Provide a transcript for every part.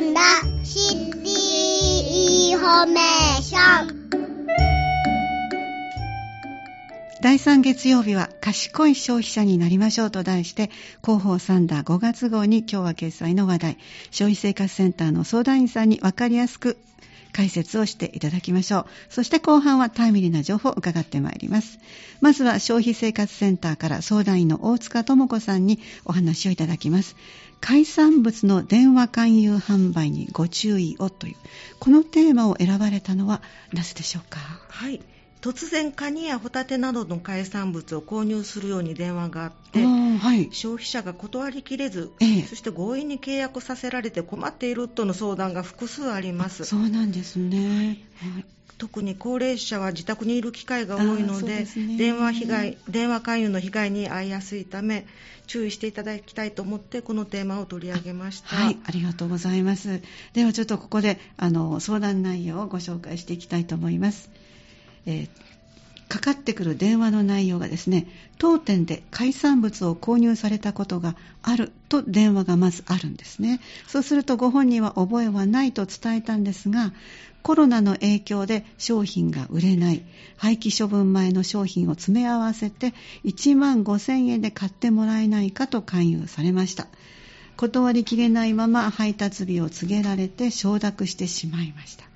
んだシティインフォメーション。第3月曜日は賢い消費者になりましょうと題して広報さんだ5月号に今日は掲載の話題。消費生活センターの相談員さんに分かりやすく解説をしていただきましょう。そして後半はタイムリーな情報を伺ってまいります。まずは消費生活センターから相談員の大塚智子さんにお話をいただきます。海産物の電話勧誘販売にご注意をという、このテーマを選ばれたのはなぜでしょうか？はい。突然カニやホタテなどの海産物を購入するように電話があって、はい、消費者が断りきれず、ええ、そして強引に契約させられて困っているとの相談が複数あります。そうなんですね、はい、特に高齢者は自宅にいる機会が多いので、ね、電話被害電話勧誘の被害に遭いやすいため注意していただきたいと思ってこのテーマを取り上げました。はい。ありがとうございます。ではちょっとここであの相談内容をご紹介していきたいと思いますえー、かかってくる電話の内容がですね、当店で海産物を購入されたことがあると電話がまずあるんですね。そうするとご本人は覚えはないと伝えたんですが、コロナの影響で商品が売れない、廃棄処分前の商品を詰め合わせて1万5000円で買ってもらえないかと勧誘されました。断りきれないまま配達日を告げられて承諾してしまいました。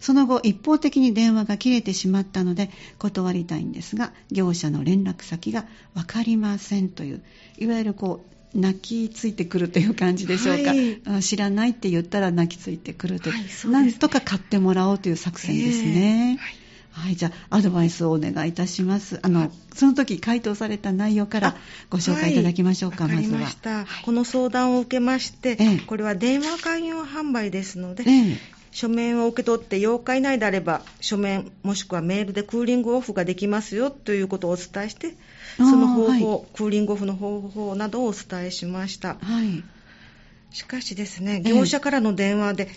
その後、一方的に電話が切れてしまったので、断りたいんですが、業者の連絡先が分かりませんという、いわゆるこう、泣きついてくるという感じでしょうか、はい、知らないって言ったら泣きついてくるという、はい、なんとか買ってもらおうという作戦ですね。えーはい、じゃあ、アドバイスをお願いいたします。あの、その時回答された内容からご紹介いただきましょうか、はい、まずは。この相談を受けまして、ええ、これは電話勧誘販売ですので、え書面を受け取って8日以内であれば、書面もしくはメールでクーリングオフができますよということをお伝えして、その方法、はい、クーリングオフの方法などをお伝えしました。はい、しかしですね、業者からの電話で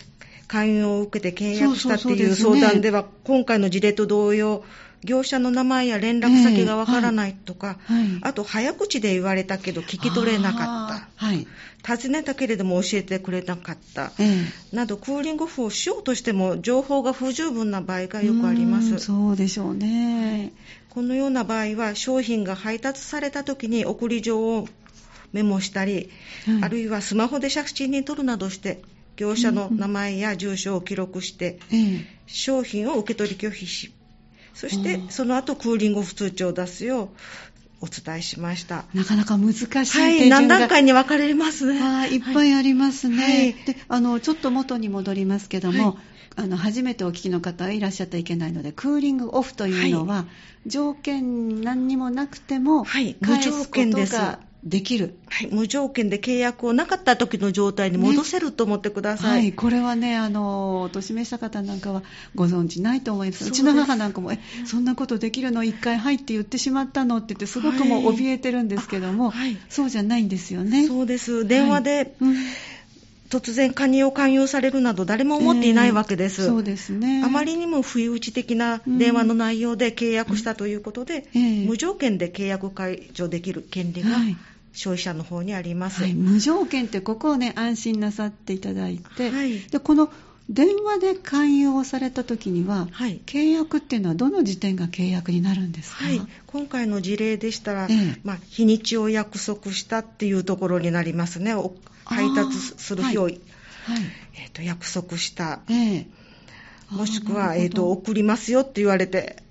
勧誘を受けて契約したっていう相談では、今回の事例と同様、業者の名前や連絡先がわからないとか、えーはい、あと早口で言われたけど聞き取れなかった、はい、尋ねたけれども教えてくれなかった、えー、などクーリングオフをしようとしても情報が不十分な場合がよくあります。そうでしょうね、このような場合は商品が配達された時に送り状をメモしたり、はい、あるいはスマホで写真に撮るなどして業者の名前や住所を記録して、商品を受け取り拒否しそしてその後クーリングオフ通知を出すようお伝えしました。なかなか難しいはい、何段階に分かれますね。あいっぱいありますね。はい、であのちょっと元に戻りますけども、はい、あの初めてお聞きの方はいらっしゃってはいけないので、クーリングオフというのは、はい、条件何にもなくても、はい、無条件できる、はい、無条件で契約をなかった時の状態に戻せると思ってください、ね、はい、これはねあのお年めした方なんかはご存知ないと思います。うちの母なんかもえそんなことできるの？1回はいって言ってしまったの？って言ってすごくもう怯えてるんですけども、はい、そうじゃないんですよね。そうです。電話で、はい。うん突然加入を勧誘されるなど誰も思っていないわけです、えー、そうですね。あまりにも不意打ち的な電話の内容で契約したということで、うんえ。ー、無条件で契約解除できる権利が、はい。消費者の方にあります、はい、無条件ってここをね安心なさっていただいて、はい、でこの電話で勧誘をされた時には、はい、契約っていうのはどの時点が契約になるんですか、はい、今回の事例でしたら、ええ、まあ、日にちを約束したっていうところになりますね配達する日を、はい、えーと、約束した、え、もしくは、えーと、送りますよって言われて、うん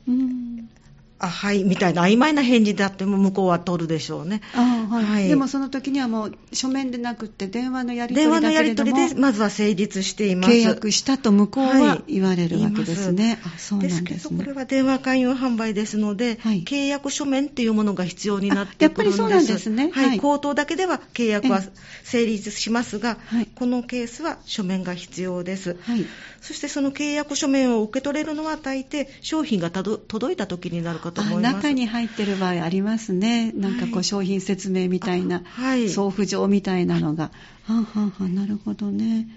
あはいみたいな曖昧な返事であっても向こうは取るでしょうね。あはい、はい、でもその時にはもう書面でなくて電話のやり取り電話のやり取りでまずは成立しています。契約したと向こうは言われるわけですね。はい、あそうなんですね。ですけどこれは電話勧誘販売ですので、はい、契約書面っていうものが必要になってくるんです。やっぱりそうなんですね。はい。口頭だけでは契約は成立しますが、このケースは書面が必要です。はい。そしてその契約書面を受け取れるのは大抵商品が届いた時になるかと思います。中に入ってる場合ありますね。なんかこう商品説明みたいな、はい、送付状みたいなのが。はんはんはん、なるほどね。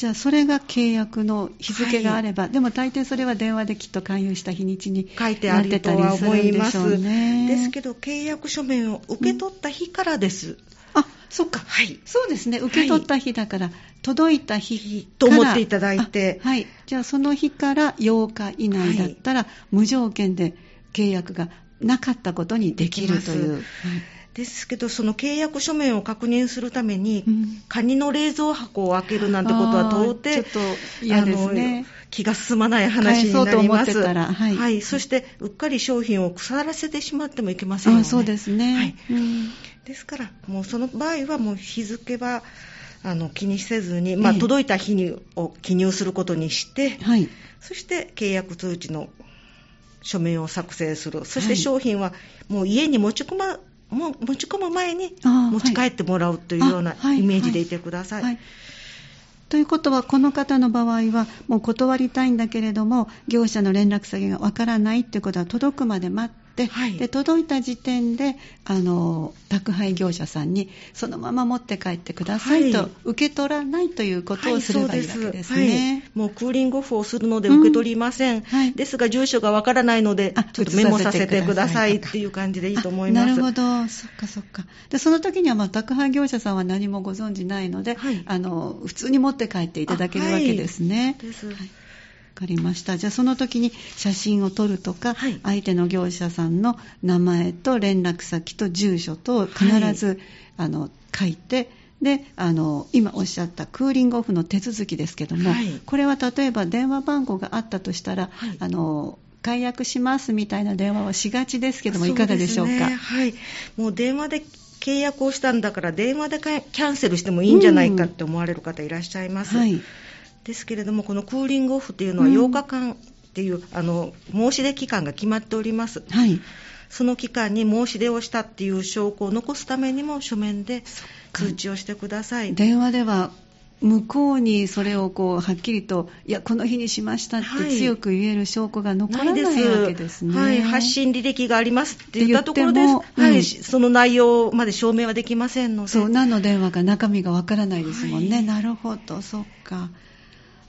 じゃあそれが契約の日付があれば、はい、でも大抵それは電話できっと勧誘した日にちに書いてあるとは思います。ですけど契約書面を受け取った日からです。うん、あそっか。はい。そうですね。受け取った日だから、はい、届いた日と思っていただいて。はい。じゃあその日から8日以内だったら、はい、無条件で契約がなかったことにできるという。ですけど、その契約書面を確認するために、うん、カニの冷蔵箱を開けるなんてことは到底、ちょっと嫌ですね。気が進まない話になります。はい、はい、そして、うっかり商品を腐らせてしまってもいけませんよね。そうですね。はい。うん、ですから、もうその場合はもう日付は、あの気にせずに、まあ、届いた日にを記入することにして、はい、そして契約通知の書面を作成する、そして商品はもう家に持ち込まも持ち込む前に持ち帰ってもらうというようなイメージでいてください。はいはいということは、この方の場合は、もう断りたいんだけれども、業者の連絡先がわからないってことは、届くまで待って、はい、で届いた時点であの宅配業者さんにそのまま持って帰ってくださいと、はい、受け取らないということをすればいいわけですね、はい、もうクーリングオフをするので受け取りません、うん、ですが住所がわからないのでちょっとメモさせてくださいっていう感じでいいと思います。なるほど。そっかそっか。でその時にはまあ宅配業者さんは何もご存じないので、あの普通に持って帰っていただけるわけですね。です、かりました。じゃあその時に写真を撮るとか、はい、相手の業者さんの名前と連絡先と住所と必ず、はい、あの書いて、であの今おっしゃったクーリングオフの手続きですけども、はい、これは例えば電話番号があったとしたら、あの解約しますみたいな電話はしがちですけども、いかがでしょうか？うね、はい、もう電話で契約をしたんだから電話でキャンセルしてもいいんじゃないかって思われる方いらっしゃいます。うん。はいですけれども、このクーリングオフっていうのは8日間っていう、うん、あの申し出期間が決まっております。はい、その期間に申し出をしたっていう証拠を残すためにも書面で通知をしてください。電話では向こうにそれをこうはっきりと、いや、この日にしましたって強く言える証拠が残らないわけですね。はい、発信履歴がありますって言ったところです、はい、その内容まで証明はできませんので。そう、何の電話か中身がわからないですもんね。はい、なるほど、そっか。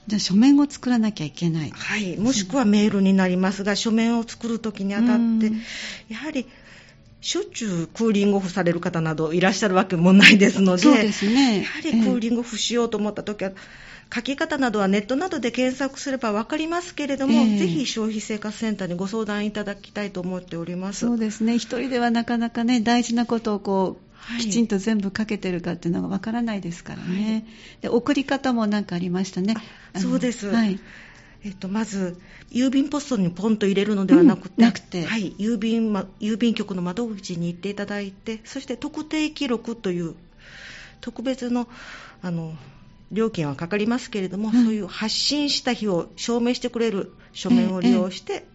じゃあ書面を作らなきゃいけない。はい、もしくはメールになりますが、書面を作るときにあたって、やはり、しょっちゅうクーリングオフされる方などいらっしゃるわけもないですので、そうですね、やはりクーリングオフしようと思ったときは、書き方などはネットなどで検索すれば分かりますけれども、えー、ぜひ消費生活センターにご相談いただきたいと思っております。そうですね、一人ではなかなかね、大事なことをこきちんと全部かけてるかっていうのがわからないですからね、はい、で送り方も何かありましたね。そうです、はい。えっと、まず郵便ポストにポンと入れるのではなくてうん、なくて。はい郵便ま、郵便局の窓口に行っていただいてそして特定記録という特別のあの料金はかかりますけれども、うん、そういう発信した日を証明してくれる書面を利用して、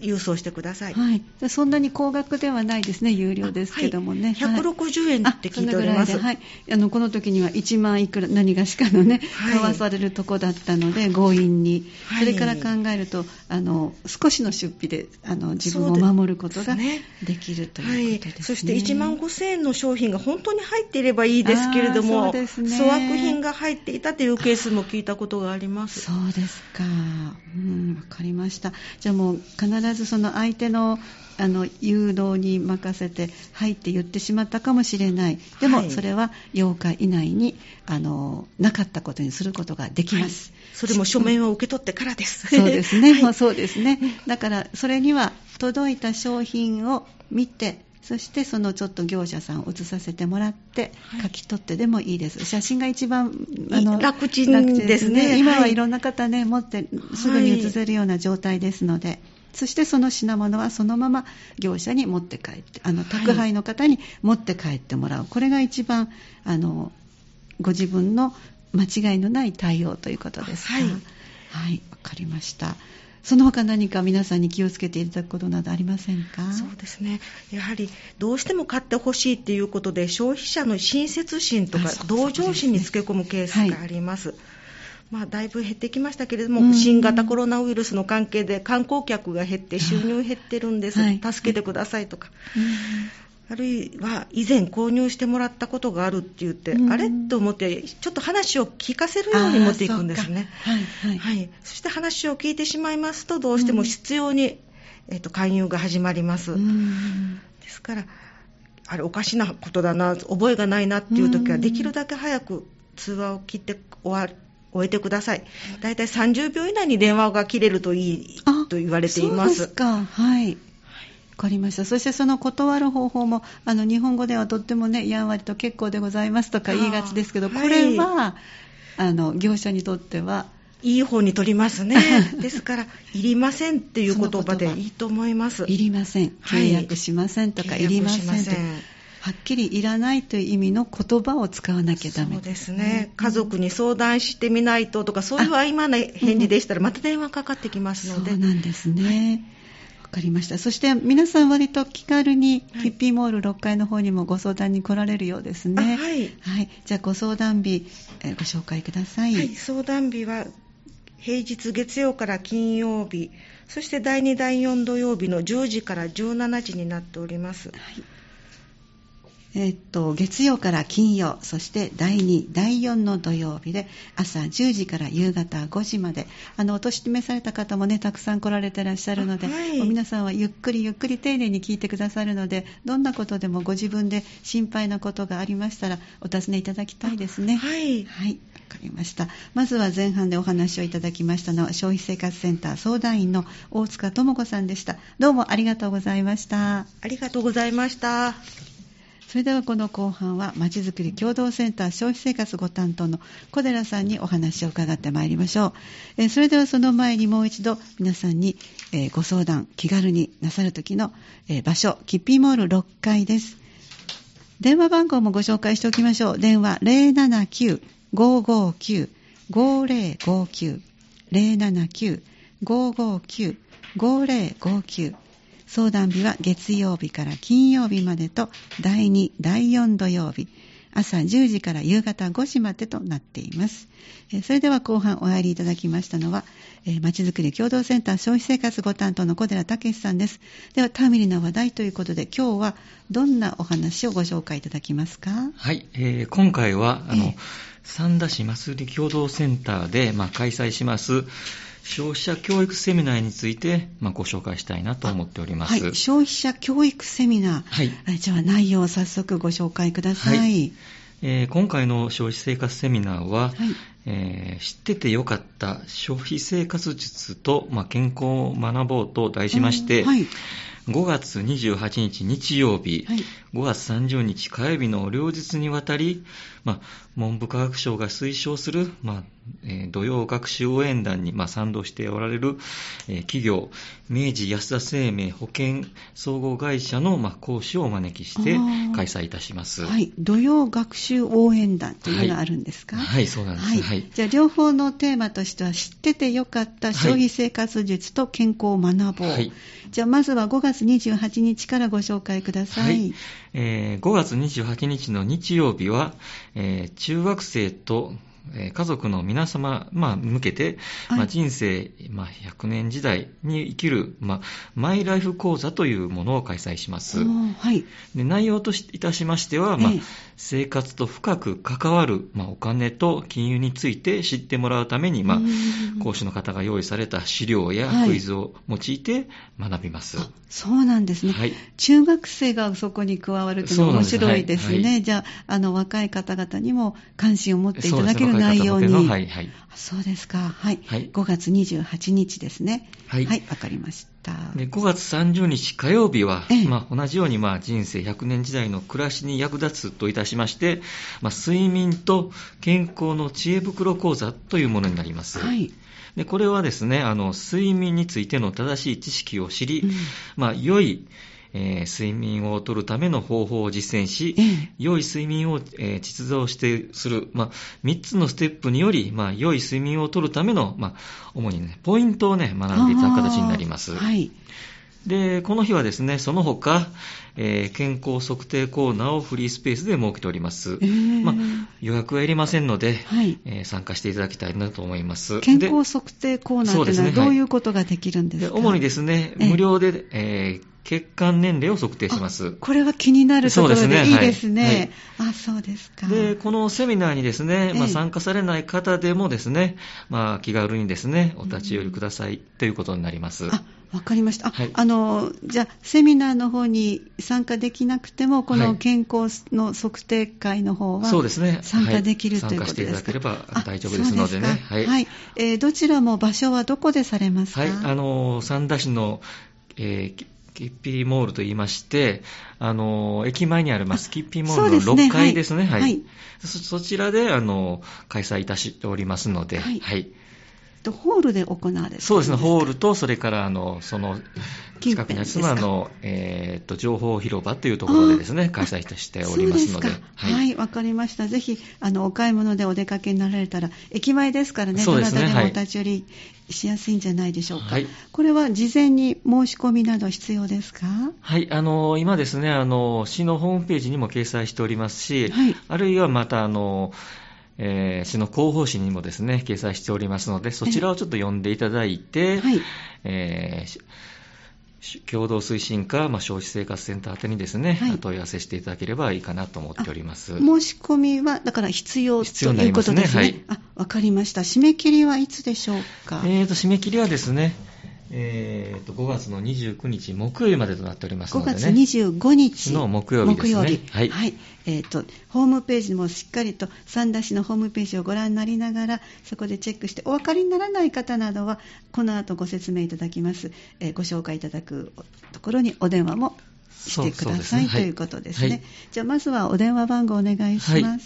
郵送してください、はい、そんなに高額ではないですね、有料ですけどもね、はい、160円って聞いております、はい、あのこの時には1万いくら何がしかのね、買わされるとこだったので、強引に、それから考えると、あの少しの出費であの自分を守ることができるということですね、そして1万5000円の商品が本当に入っていればいいですけれども、ね、粗悪品が入っていたというケースも聞いたことがあります。そうですか、うん、わかりました。じゃあもう必ずその相手のあの誘導に任せて「はい」って言ってしまったかもしれない。でもそれは8日以内にあのなかったことにすることができます、はい、それも書面を受け取ってからです、そうですね、はい、もうそうですね。だからそれには届いた商品を見てそしてそのちょっと業者さんを写させてもらって書き取ってでもいいです、写真が一番あの楽ちんですね。今はいろんな方ね持ってすぐに写せるような状態ですので、そしてその品物はそのまま業者に持って帰ってあの宅配の方に持って帰ってもらう、はい、これが一番あのご自分の間違いのない対応ということですはい、はい、わかりました。その他何か皆さんに気をつけていただくことなどありませんか？そうですね。やはりどうしても買ってほしいということで消費者の親切心とか同情心につけ込むケースがあります。はいまあ、だいぶ減ってきましたけれども、うん、新型コロナウイルスの関係で観光客が減って収入減ってるんです、はい、助けてくださいとか、あるいは以前購入してもらったことがあるって言って、うん、あれ？と思ってちょっと話を聞かせるように持っていくんですね。はいはい、はい、そして話を聞いてしまいますとどうしても必要に、えーと、勧誘が始まります。ですからあれおかしなことだな、覚えがないなっていう時は、できるだけ早く通話を切って終わ終えてください。だいたい30秒以内に電話が切れるといいと言われています。そうですか。はい。わかりました。そしてその断る方法も、あの、日本語ではとってもね、やんわりと結構でございますとか言いがちですけど、これは、はい、あの、業者にとっては、いい方に取りますね。ですから、いりませんっていう言葉でいいと思います。いりません。契約しませんとか、はい、いりませんとか。はっきりいらないという意味の言葉を使わなきゃダメそうですね、家族に相談してみないととか、そういう曖昧な返事でしたら、また電話かかってきますので。そうなんですね。わかりました。そして皆さん割と気軽にヒッピーモール6階の方にもご相談に来られるようですね。はい。はい。じゃあご相談日、えー、ご紹介ください。はい。相談日は平日月曜から金曜日、そして第2、第4土曜日の10時から17時になっております。はいえっと、月曜から金曜、そして第2、第4の土曜日で朝10時から夕方5時まで、あの、お年めされた方もね、たくさん来られてらっしゃるので、はい、皆さんはゆっくりゆっくり丁寧に聞いてくださるので、どんなことでもご自分で心配なことがありましたら、お尋ねいただきたいですね。はい。はい。わかりました。まずは前半でお話をいただきましたのは、消費生活センター相談員の大塚智子さんでした。どうもありがとうございました。ありがとうございました。それではこの後半はまちづくり共同センター消費生活ご担当の小寺さんにお話を伺ってまいりましょう、え、それではその前にもう一度皆さんに、え、ご相談気軽になさる時の、え、場所キッピーモール6階です。電話番号もご紹介しておきましょう。電話079-559-5059 079-559-5059相談日は月曜日から金曜日までと第2、第4土曜日、朝10時から夕方5時までとなっています。それでは後半お入りいただきましたのは、まちづくり共同センター消費生活ご担当の小寺武さんです。では、ターミリな話題ということで、今日はどんなお話をご紹介いただきますか？はい、えー、今回は、あの、えー、三田市ますり共同センターで、まあ、開催します、消費者教育セミナーについて、まあ、ご紹介したいなと思っております。はい、消費者教育セミナー。はい。じゃあ内容を早速ご紹介ください。はい、えー、今回の消費生活セミナーは、はいえー、知っててよかった消費生活術と、まあ、健康を学ぼうと題しまして、はい、5月28日日曜日、はい、5月30日火曜日の両日にわたり、まあ、文部科学省が推奨する、まあえー、土曜学習応援団に、まあ、賛同しておられる、えー、企業、明治安田生命保険総合会社の、まあ、講師をお招きして開催いたします。はい。土曜学習応援団というのがあるんですか、はい、はい、そうなんです。はいはい、じゃあ、両方のテーマとしては、知っててよかった消費生活術と健康を学ぼう。はい、じゃあ、まずは5月28日からご紹介ください。はい、えー、5月28日の日曜日は、えー、中学生と家族の皆様、まあ、向けて、はい、まあ、人生、まあ、100年時代に生きる、まあ、マイライフ講座というものを開催します。はい、で内容といたしましては、まあ、生活と深く関わる、まあ、お金と金融について知ってもらうために、まあ、講師の方が用意された資料やクイズを用いて学びます。はい、そうなんですね、はい。中学生がそこに加わるというのは面白いですね。じゃあ、あの、若い方々にも関心を持っていただける内容に。はい、はい。そうですか。はい。はい、5月28日ですね。はい。はい、わかりました。で、5月30日火曜日は、まあ、同じように、まあ、人生100年時代の暮らしに役立つといたしまして、まあ、睡眠と健康の知恵袋講座というものになります。はい。で、これはですね、あの、睡眠についての正しい知識を知り、うん、まあ、良い、えー、睡眠をとるための方法を実践し、ええ、良い睡眠を、えー、実像してする、まあ、3つのステップにより、まあ、良い睡眠をとるための、まあ、主にね、ポイントをね、学んでいただく形になります。はい。で、この日はですね、その他、えー、健康測定コーナーをフリースペースで設けております。えー、まあ、予約はいりませんので、はいえー、参加していただきたいなと思います。健康測定コーナーというのはどういうことができるんですか、主にですね、無料で、えー血管年齢を測定します。これは気になるところでいいですね。はい、あ、そうですか。で、このセミナーにですね、まあ、参加されない方でもですね、まあ、気軽にですね、お立ち寄りください、ということになります。あ、わかりました。はい、あの、じゃあ、セミナーの方に参加できなくても、この健康の測定会の方は、そうですね。参加できる、ということですか？参加していただければ大丈夫ですのでね。はい。はい、えー、どちらも場所はどこでされますか？はい、あの、三田市の、えー、キッピーモールと言いまして、あの、駅前にあります、キッピーモールの6階ですね。すね。はい、はい、そ。そちらで、あの、開催いたしておりますので、はい。はい。ホールで行われるそうですね、ホールと、それからあのその近くにあるあの、えー、と情報広場というところでですね、開催しておりますので。はい、わ、はい、かりました。ぜひ、あの、お買い物でお出かけになられたら、駅前ですからね、どなたでもお立ち寄りしやすいんじゃないでしょうか。はい、これは事前に申し込みなど必要ですか？はい、あの、今ですね、あの、市のホームページにも掲載しておりますし、はい、あるいはまた、あの、えー、市の広報誌にもですね、掲載しておりますので、そちらをちょっと読んでいただいて、はい、えー共同推進課、まあ、消費生活センター宛にですね、はい、問い合わせしていただければいいかなと思っております。申し込みは、だから必要必要ということですね。はい、あ、わかりました。締め切りはいつでしょうか？えーと、締め切りはですね、えー、と5月の29日木曜日までとなっておりますので、ね、5月25日の木曜日ですね。木曜日。はい、はい、えーと、ホームページにもしっかりと三田市のホームページをご覧になりながらそこでチェックしてお分かりにならない方などはこの後ご説明いただきます、えー、ご紹介いただくところにお電話もしてください、ね、ということですね、はい、じゃあまずはお電話番号お願いします、はい、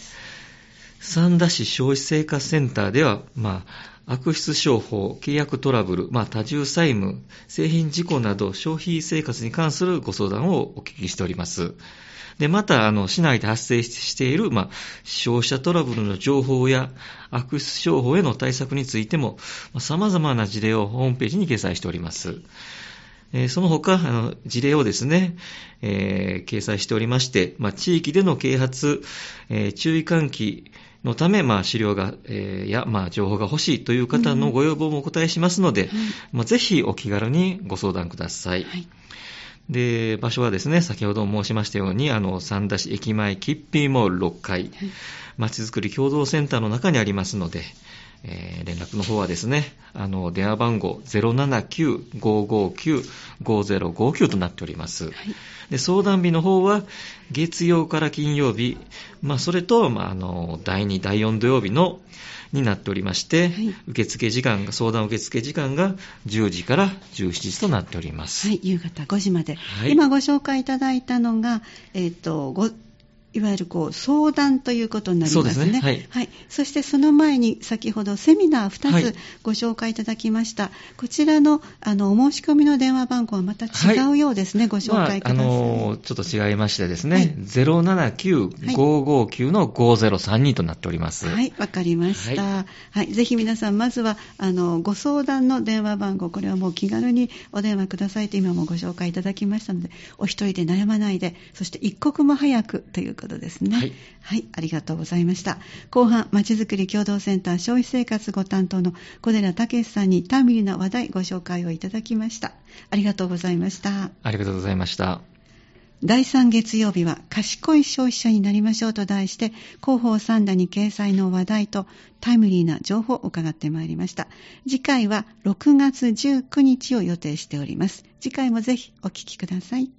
三田市消費生活センターでは、まあ悪質商法、契約トラブル、まあ、多重債務、製品事故など消費生活に関するご相談をお聞きしております。で、また、あの、市内で発生している、まあ、消費者トラブルの情報や悪質商法への対策についても、まあ、様々な事例をホームページに掲載しております。えー、その他、あの、事例をですね、えー、掲載しておりまして、まあ、地域での啓発、えー、注意喚起、のため、まあ、資料が、えー、や、まあ、情報が欲しいという方のご要望もお答えしますので、うん。まあ、ぜひお気軽にご相談ください。はい、で、場所はですね、先ほど申しましたように、あの、三田市駅前キッピーモール6階、まちづくり共同センターの中にありますので、えー、連絡の方はですね、あの、電話番号079-559-5059となっております。はい、で、相談日の方は、月曜から金曜日、まあ、それと、まあ、あの、第2、第4土曜日の、になっておりまして、はい、受付時間が、相談受付時間が10時から17時となっております。はい、夕方5時まで。はい、今ご紹介いただいたのが、えっ、ー、と、いわゆるこう相談ということになりますね。そうねはい、はい。そしてその前に先ほどセミナー2つご紹介いただきました。はい、こちらのあのお申し込みの電話番号はまた違うようですね。はい、ご紹介ください。まあ、あのちょっと違いましてですね、はい、079-559の5032となっております。はい、わかりました。はい、ぜひ皆さんまずはあのご相談の電話番号これはもう気軽にお電話くださいと今もご紹介いただきましたので、お一人で悩まないで、そして一刻も早くということですね。はい、はい、ありがとうございました。後半、まちづくり共同センター消費生活ご担当の小寺武さんにターミリな話題ご紹介をいただきました。ありがとうございました。ありがとうございました。第3月曜日は賢い消費者になりましょうと題して広報三田に掲載の話題とタイムリーな情報を伺ってまいりました次回は6月19日を予定しております次回もぜひお聞きください